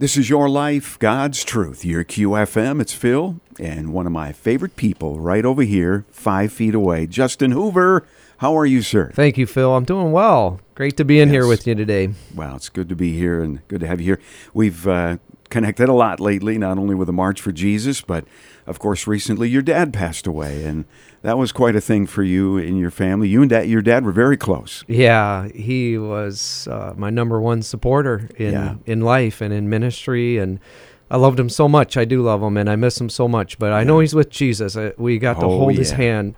This is your life, God's truth. Your QFM. It's Phil and one of my favorite people right over here, five feet away, Justin Hoover. How are you, sir? Thank you, Phil. I'm doing well. Great to be in here with you today. Wow, it's good to be here and good to have you here. We've uh, connected a lot lately, not only with the March for Jesus, but of course, recently your dad passed away, and that was quite a thing for you and your family. You and dad, your dad were very close. Yeah, he was uh, my number one supporter in Yeah. in life and in ministry, and I loved him so much. I do love him, and I miss him so much. But I know he's with Jesus. We got to Oh, hold his hand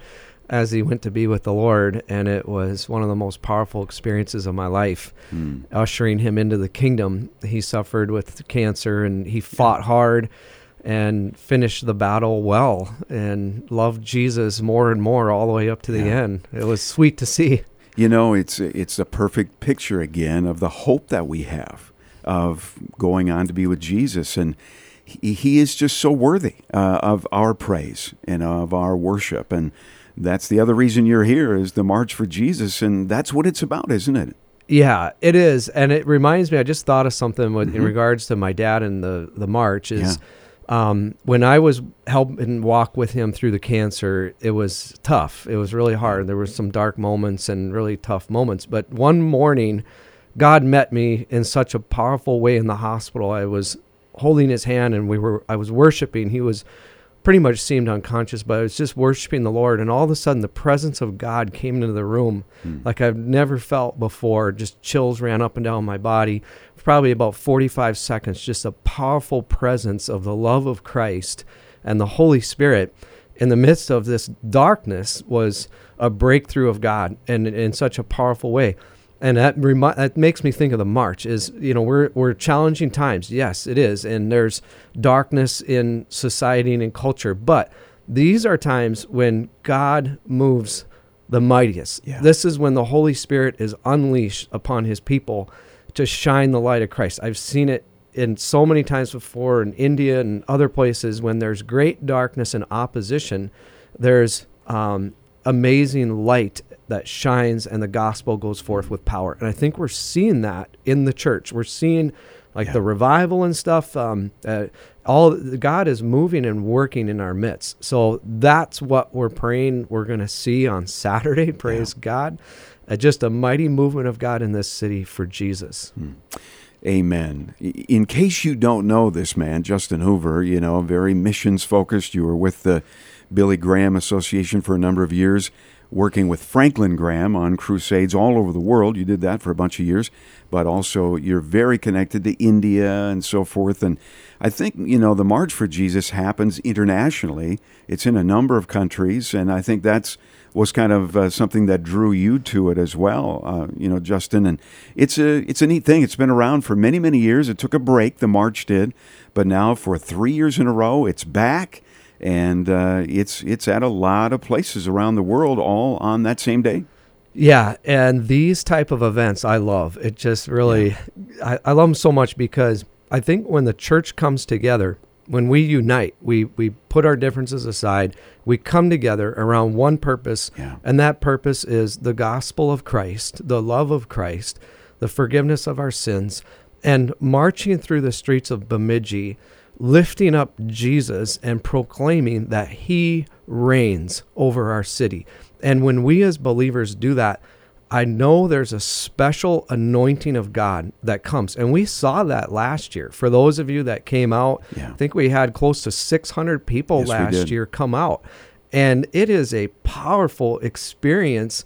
as he went to be with the Lord, and it was one of the most powerful experiences of my life. Hmm. ushering him into the kingdom. He suffered with cancer and he fought hard and finished the battle well and loved Jesus more and more all the way up to the Yeah. end. It was sweet to see. You know, it's it's a perfect picture again of the hope that we have of going on to be with Jesus, and he, he is just so worthy uh, of our praise and of our worship, and that's the other reason you're here is the March for Jesus, and that's what it's about, isn't it? Yeah, it is. And it reminds me, I just thought of something with, in regards to my dad and the, the march is um, when I was helping walk with him through the cancer, it was tough. It was really hard. There were some dark moments and really tough moments. But one morning, God met me in such a powerful way in the hospital. I was holding his hand and we were I was worshiping. He was pretty much seemed unconscious, but I was just worshiping the Lord and all of a sudden the presence of God came into the room hmm. like I've never felt before. Just chills ran up and down my body. For probably about 45 seconds, just a powerful presence of the love of Christ and the Holy Spirit in the midst of this darkness was a breakthrough of God and in such a powerful way and that remi- that makes me think of the march is you know we're we're challenging times. Yes it is and there's darkness in society and in culture but these are times when god moves the mightiest. Yeah. this is when the holy spirit is unleashed upon his people to shine the light of christ. I've seen it in so many times before in india and other places when there's great darkness and opposition there's um, amazing light that shines and the gospel goes forth with power. And I think we're seeing that in the church. We're seeing like Yeah. the revival and stuff. Um, uh, all God is moving and working in our midst. So that's what we're praying we're going to see on Saturday. Praise God. Uh, just a mighty movement of God in this city for Jesus. Amen. In case you don't know this man, Justin Hoover, you know, very missions focused. You were with the Billy Graham Association for a number of years, working with Franklin Graham on crusades all over the world. You did that for a bunch of years, but also you're very connected to India and so forth. And I think, you know, the March for Jesus happens internationally. It's in a number of countries, and I think that's was kind of uh, something that drew you to it as well, uh, you know, Justin. And it's a it's a neat thing. It's been around for many many years. It took a break, the march did, but now for three years in a row, it's back, and uh, it's it's at a lot of places around the world, all on that same day. Yeah, and these type of events I love. It just really, I, I love them so much because I think when the church comes together, when we unite, we we put our differences aside, we come together around one purpose, Yeah. and that purpose is the gospel of Christ, the love of Christ, the forgiveness of our sins, and marching through the streets of Bemidji, lifting up Jesus and proclaiming that He reigns over our city. And when we as believers do that, I know there's a special anointing of God that comes. And we saw that last year. For those of you that came out, Yeah. I think we had close to 600 people Yes, last year come out. And it is a powerful experience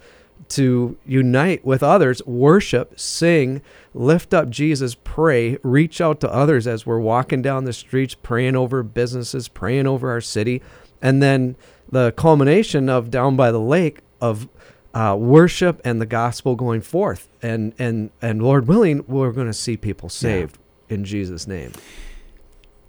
to unite with others, worship, sing, lift up Jesus, pray, reach out to others as we're walking down the streets, praying over businesses, praying over our city. And then the culmination of down by the lake of uh, worship and the gospel going forth. And, and, and Lord willing, we're going to see people saved in Jesus' name.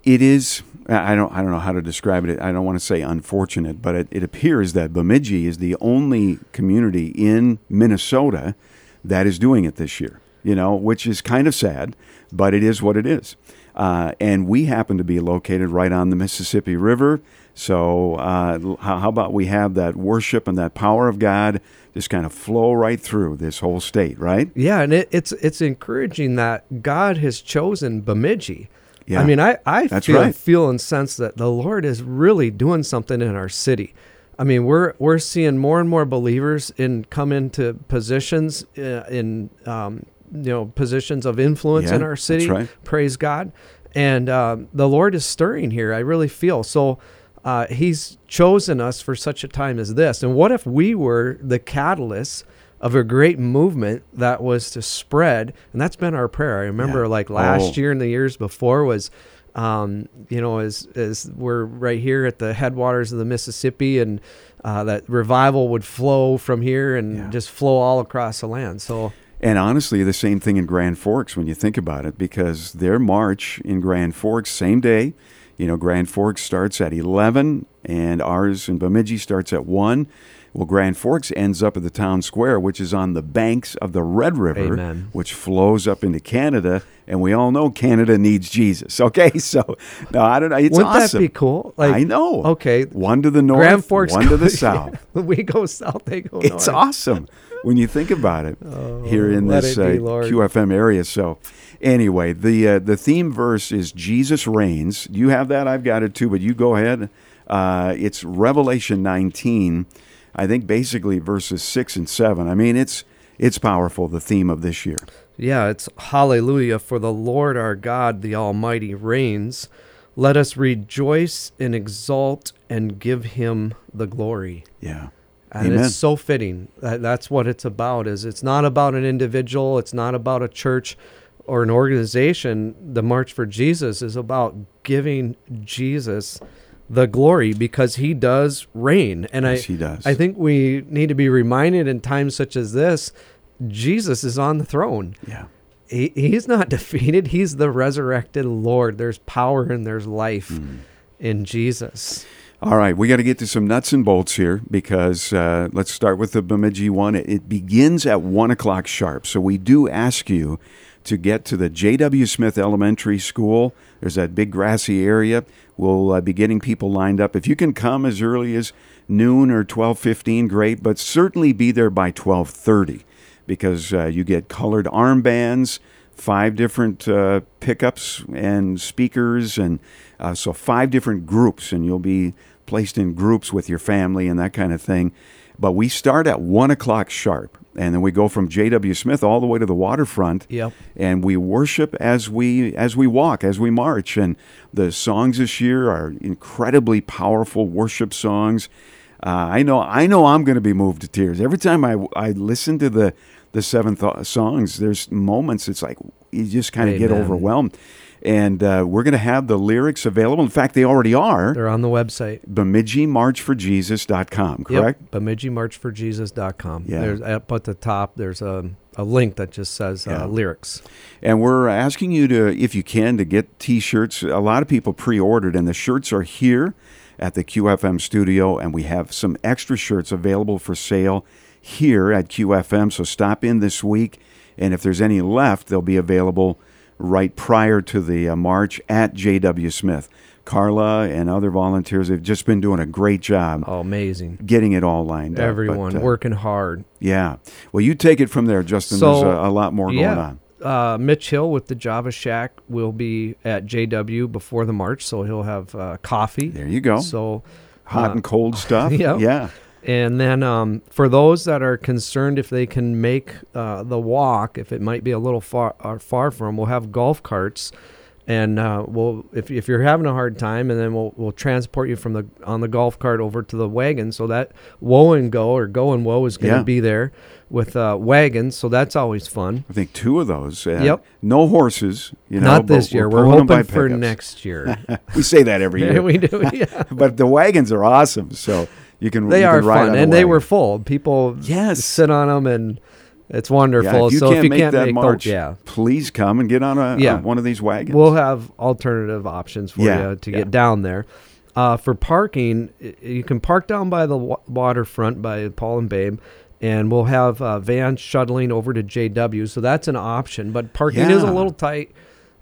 It is. I don't. I don't know how to describe it. I don't want to say unfortunate, but it, it appears that Bemidji is the only community in Minnesota that is doing it this year. You know, which is kind of sad, but it is what it is. Uh, and we happen to be located right on the Mississippi River. So, uh, how, about we have that worship and that power of God just kind of flow right through this whole state, right? Yeah, and it, it's it's encouraging that God has chosen Bemidji Yeah. I mean, I, I That's feel right. feel and sense that the Lord is really doing something in our city. I mean, we're we're seeing more and more believers in come into positions uh, in um, you know positions of influence Yeah, in our that's city. right. Praise God, and um, the Lord is stirring here. I really feel so. Uh, he's chosen us for such a time as this. And what if we were the catalyst of a great movement that was to spread? And that's been our prayer. I remember, Yeah. like last Oh. year and the years before, was um, you know, as as we're right here at the headwaters of the Mississippi, and uh, that revival would flow from here and Yeah. just flow all across the land. So And honestly, the same thing in Grand Forks when you think about it, because their march in Grand Forks, same day, you know, Grand Forks starts at 11 and ours in Bemidji starts at 1. Well, Grand Forks ends up at the town square, which is on the banks of the Red River, Amen. which flows up into Canada. And we all know Canada needs Jesus. Okay, so no, I don't know. It's wouldn't awesome. that be cool? Like, I know. Okay, One to the north, Grand Forks, one to the south. we go south, they go north. It's north. awesome when you think about it here in Oh, this it uh. QFM area. So, anyway, the uh, the theme verse is Jesus reigns. You have that. I've got it too. But you go ahead. Uh, it's Revelation 19. I think basically verses six and seven. I mean, it's it's powerful. The theme of this year. Yeah, it's hallelujah for the Lord our God, the Almighty reigns. Let us rejoice and exalt and give him the glory. Yeah. And Amen. it's so fitting. That's what it's about. Is it's not about an individual. It's not about a church or an organization. The March for Jesus is about giving Jesus the glory because he does reign. And Yes, I, he does. I think we need to be reminded in times such as this, Jesus is on the throne. Yeah. He, he's not defeated. He's the resurrected Lord. There's power and there's life Hmm. in Jesus. All right, we got to get to some nuts and bolts here because uh, let's start with the Bemidji one. It, it begins at one o'clock sharp, so we do ask you to get to the J.W. Smith Elementary School. There's that big grassy area. We'll uh, be getting people lined up. If you can come as early as noon or twelve fifteen, great. But certainly be there by twelve thirty because uh, you get colored armbands, five different uh, pickups and speakers, and uh, so five different groups, and you'll be placed in groups with your family and that kind of thing. But we start at one o'clock sharp, and then we go from J.W. Smith all the way to the waterfront, Yep. and we worship as we as we walk, as we march. And the songs this year are incredibly powerful worship songs. Uh, I know I know I'm going to be moved to tears every time I I listen to the the seven th- songs. There's moments it's like you just kind of get overwhelmed, and uh, we're going to have the lyrics available. In fact, they already are. They're on the website. BemidjiMarchForJesus.com, correct? Yep, BemidjiMarchForJesus.com. Yeah. There's up at the top. There's a, a link that just says Yeah. uh, lyrics. And we're asking you to, if you can, to get T-shirts. A lot of people pre-ordered, and the shirts are here at the QFM studio, and we have some extra shirts available for sale here at QFM. So stop in this week, and if there's any left, they'll be available right prior to the uh, march at JW Smith. Carla and other volunteers have just been doing a great job Oh, amazing. getting it all lined up. Everyone uh, working hard. Yeah. Well, you take it from there, Justin. So, There's a, a lot more going on. Uh, Mitch Hill with the Java Shack will be at JW before the march, so he'll have uh, coffee. There you go. So, Hot uh, and cold stuff. yeah. Yeah. And then um, for those that are concerned if they can make uh, the walk, if it might be a little far uh, far from, we'll have golf carts, and uh, we'll if, if you're having a hard time, and then we'll we'll transport you from the on the golf cart over to the wagon, so that Woe and Go or Go and Woe is going to Yeah. be there with uh, wagons, so that's always fun. I think two of those. Uh, Yep. No horses. You know, Not this year. We're, We're, hoping for next year. We say that every year. we do. Yeah. but the wagons are awesome. So you can. They you are can fun, and they were full. People Yes. sit on them, and it's Yeah, wonderful. if you so can't if you make can't that make march, the, yeah, please come and get on a Yeah. on one of these wagons. We'll have alternative options for Yeah, you to yeah. get down there. Uh, for parking, you can park down by the waterfront by Paul and Babe, and we'll have uh, vans shuttling over to JW. So that's an option. But parking is a little tight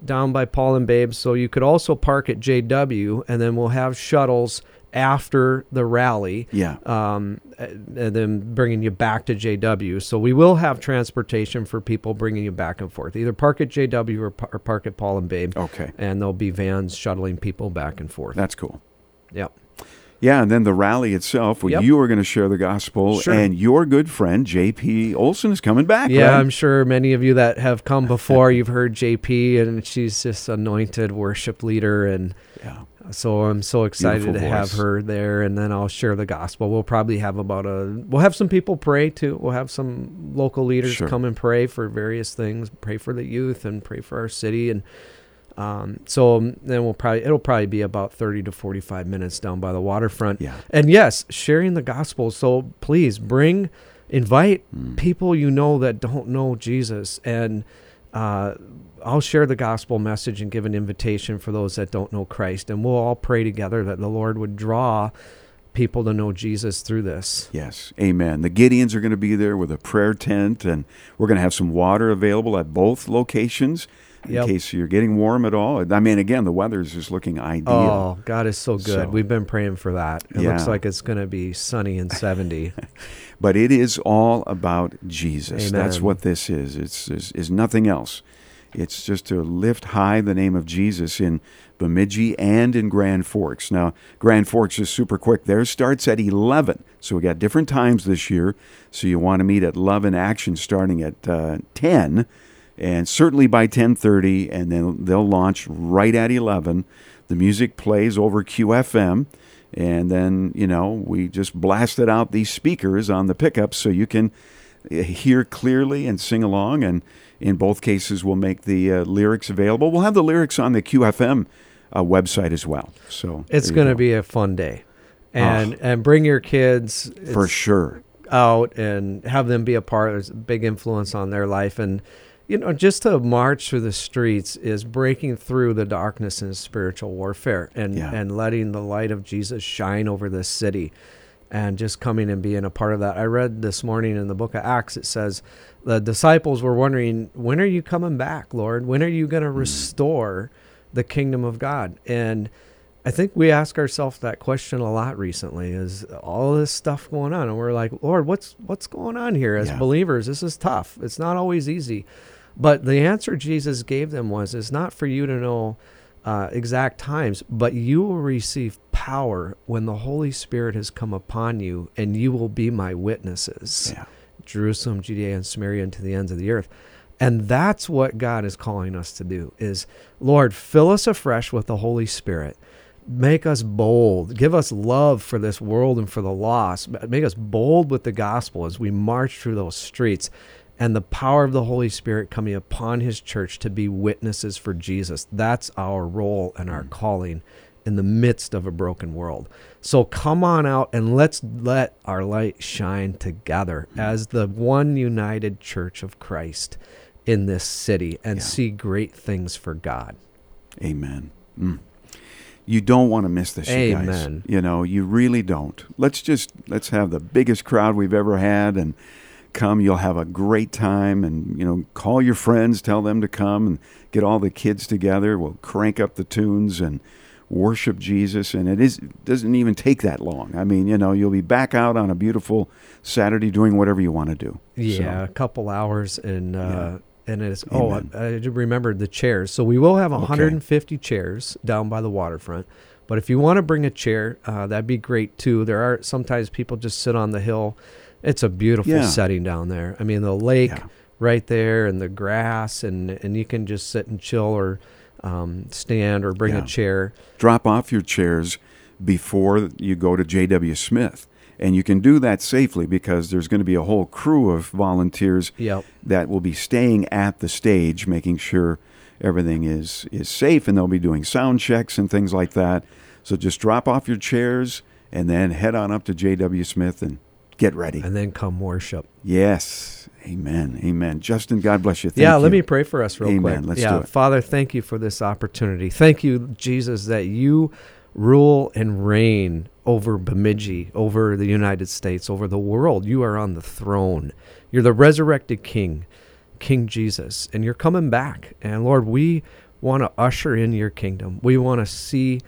down by Paul and Babe. So you could also park at JW, and then we'll have shuttles after the rally. Yeah. Um, and then bringing you back to JW. So we will have transportation for people bringing you back and forth. Either park at JW or, or park at Paul and Babe. Okay. And there'll be vans shuttling people back and forth. That's cool. Yep. Yeah, and then the rally itself, where Yep. you are going to share the gospel, Sure. and your good friend J.P. Olson is coming back. Yeah, right? I'm sure many of you that have come before, you've heard JP, and she's just anointed worship leader, and yeah. So I'm so excited Beautiful to have her there. And then I'll share the gospel. We'll probably have about a, we'll have some people pray too. We'll have some local leaders Sure. come and pray for various things, pray for the youth, and pray for our city, and um, so then we'll probably it'll probably be about 30 to 45 minutes down by the waterfront. Yeah. And yes, sharing the gospel. So please bring, invite Mm. people you know that don't know Jesus, and uh, I'll share the gospel message and give an invitation for those that don't know Christ, and we'll all pray together that the Lord would draw people to know Jesus through this. Yes, amen. The Gideons are going to be there with a prayer tent, and we're going to have some water available at both locations in Yep. case you're getting warm at all. I mean, again, the weather is just looking ideal. Oh, God is so good. So- We've been praying for that. It looks like it's going to be sunny and 70. But it is all about Jesus. That's what this is. It's is, is nothing else. It's just to lift high the name of Jesus in Bemidji and in Grand Forks. Now, Grand Forks is super quick. Theirs starts at 11. So we got different times this year. So you want to meet at Love in Action starting at uh, 10 and certainly by 10:30 and then they'll launch right at 11. The music plays over QFM and then, you know, we just blasted out these speakers on the pickups so you can uh, hear clearly and sing along. And in both cases, we'll make the uh, lyrics available. We'll have the lyrics on the QFM uh, website as well. So It's going to go. be a fun day. And and bring your kids for sure. out and have them be a part. There's a big influence on their life. And, you know, just to march through the streets is breaking through the darkness and spiritual warfare and, Yeah. and letting the light of Jesus shine over this city and just coming and being a part of that. I read this morning in the book of Acts, it says the disciples were wondering, when are you coming back, Lord? When are you going to restore the kingdom of God? And I think we ask ourselves that question a lot recently is all this stuff going on and we're like, Lord, what's what's going on here as Yeah. believers? This is tough. It's not always easy. But the answer Jesus gave them was it's not for you to know uh, exact times, but you will receive power when the Holy Spirit has come upon you, and you will be my witnesses. Yeah. Jerusalem, Judea, and Samaria, and to the ends of the earth. And that's what God is calling us to do is, Lord, fill us afresh with the Holy Spirit. Make us bold. Give us love for this world and for the lost. Make us bold with the gospel as we march through those streets. And the power of the Holy Spirit coming upon his church to be witnesses for Jesus. That's our role and our mm. calling in the midst of a broken world. So come on out and let's let our light shine together as the one united church of Christ in this city and Yeah. see great things for God. Amen. Mm. You don't want to miss this, you guys. You know, you really don't. Let's just let's have the biggest crowd we've ever had and come. You'll have a great time, and you know, call your friends, tell them to come, and get all the kids together. We'll crank up the tunes and worship Jesus, and it is doesn't even take that long. I mean, you know, you'll be back out on a beautiful Saturday doing whatever you want to do. Yeah, So, a couple hours and uh Yeah. and it's oh I, I remembered the chairs. So we will have Okay. 150 chairs down by the waterfront. But if you want to bring a chair, uh, that'd be great too. There are sometimes people just sit on the hill. It's a beautiful Yeah. setting down there. I mean, the lake Yeah. right there and the grass and and you can just sit and chill or um, stand or bring Yeah. a chair. drop off your chairs before you go to J.W. Smith. And you can do that safely because there's going to be a whole crew of volunteers Yep. that will be staying at the stage, making sure everything is, is safe, and they'll be doing sound checks and things like that. So just drop off your chairs and then head on up to J.W. Smith and get ready. And then come worship. Yes. Amen. Amen. Justin, God bless you. Thank yeah, let me pray for us real Amen. quick. Let's yeah, do it. Father, thank you for this opportunity. Thank you, Jesus, that you rule and reign over Bemidji, over the United States, over the world. You are on the throne. You're the resurrected King, King Jesus, and you're coming back. And Lord, we want to usher in your kingdom. We want to see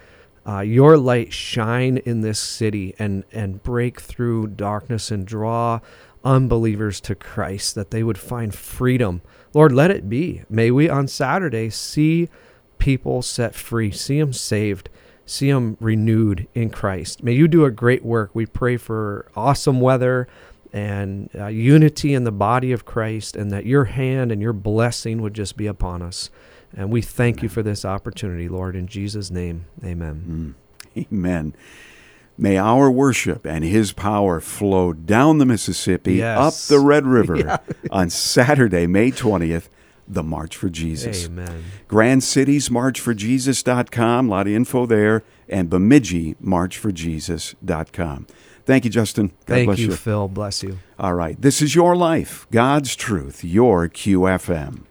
uh, your light shine in this city and, and break through darkness and draw unbelievers to Christ, that they would find freedom. Lord, let it be. May we on Saturday see people set free, see them saved, see them renewed in Christ. May you do a great work. We pray for awesome weather and uh, unity in the body of Christ, and that your hand and your blessing would just be upon us. And we thank you for this opportunity, Lord, in Jesus' name. Amen. Mm. Amen. May our worship and his power flow down the Mississippi, Yes. up the Red River Yeah. on Saturday, May 20th, the March for Jesus. Amen. Grand Cities, marchforjesus.com, a lot of info there, and Bemidji, marchforjesus.com. Thank you, Justin. God Thank bless you, Thank you. Phil. Bless you. All right. This is your life, God's truth, your QFM.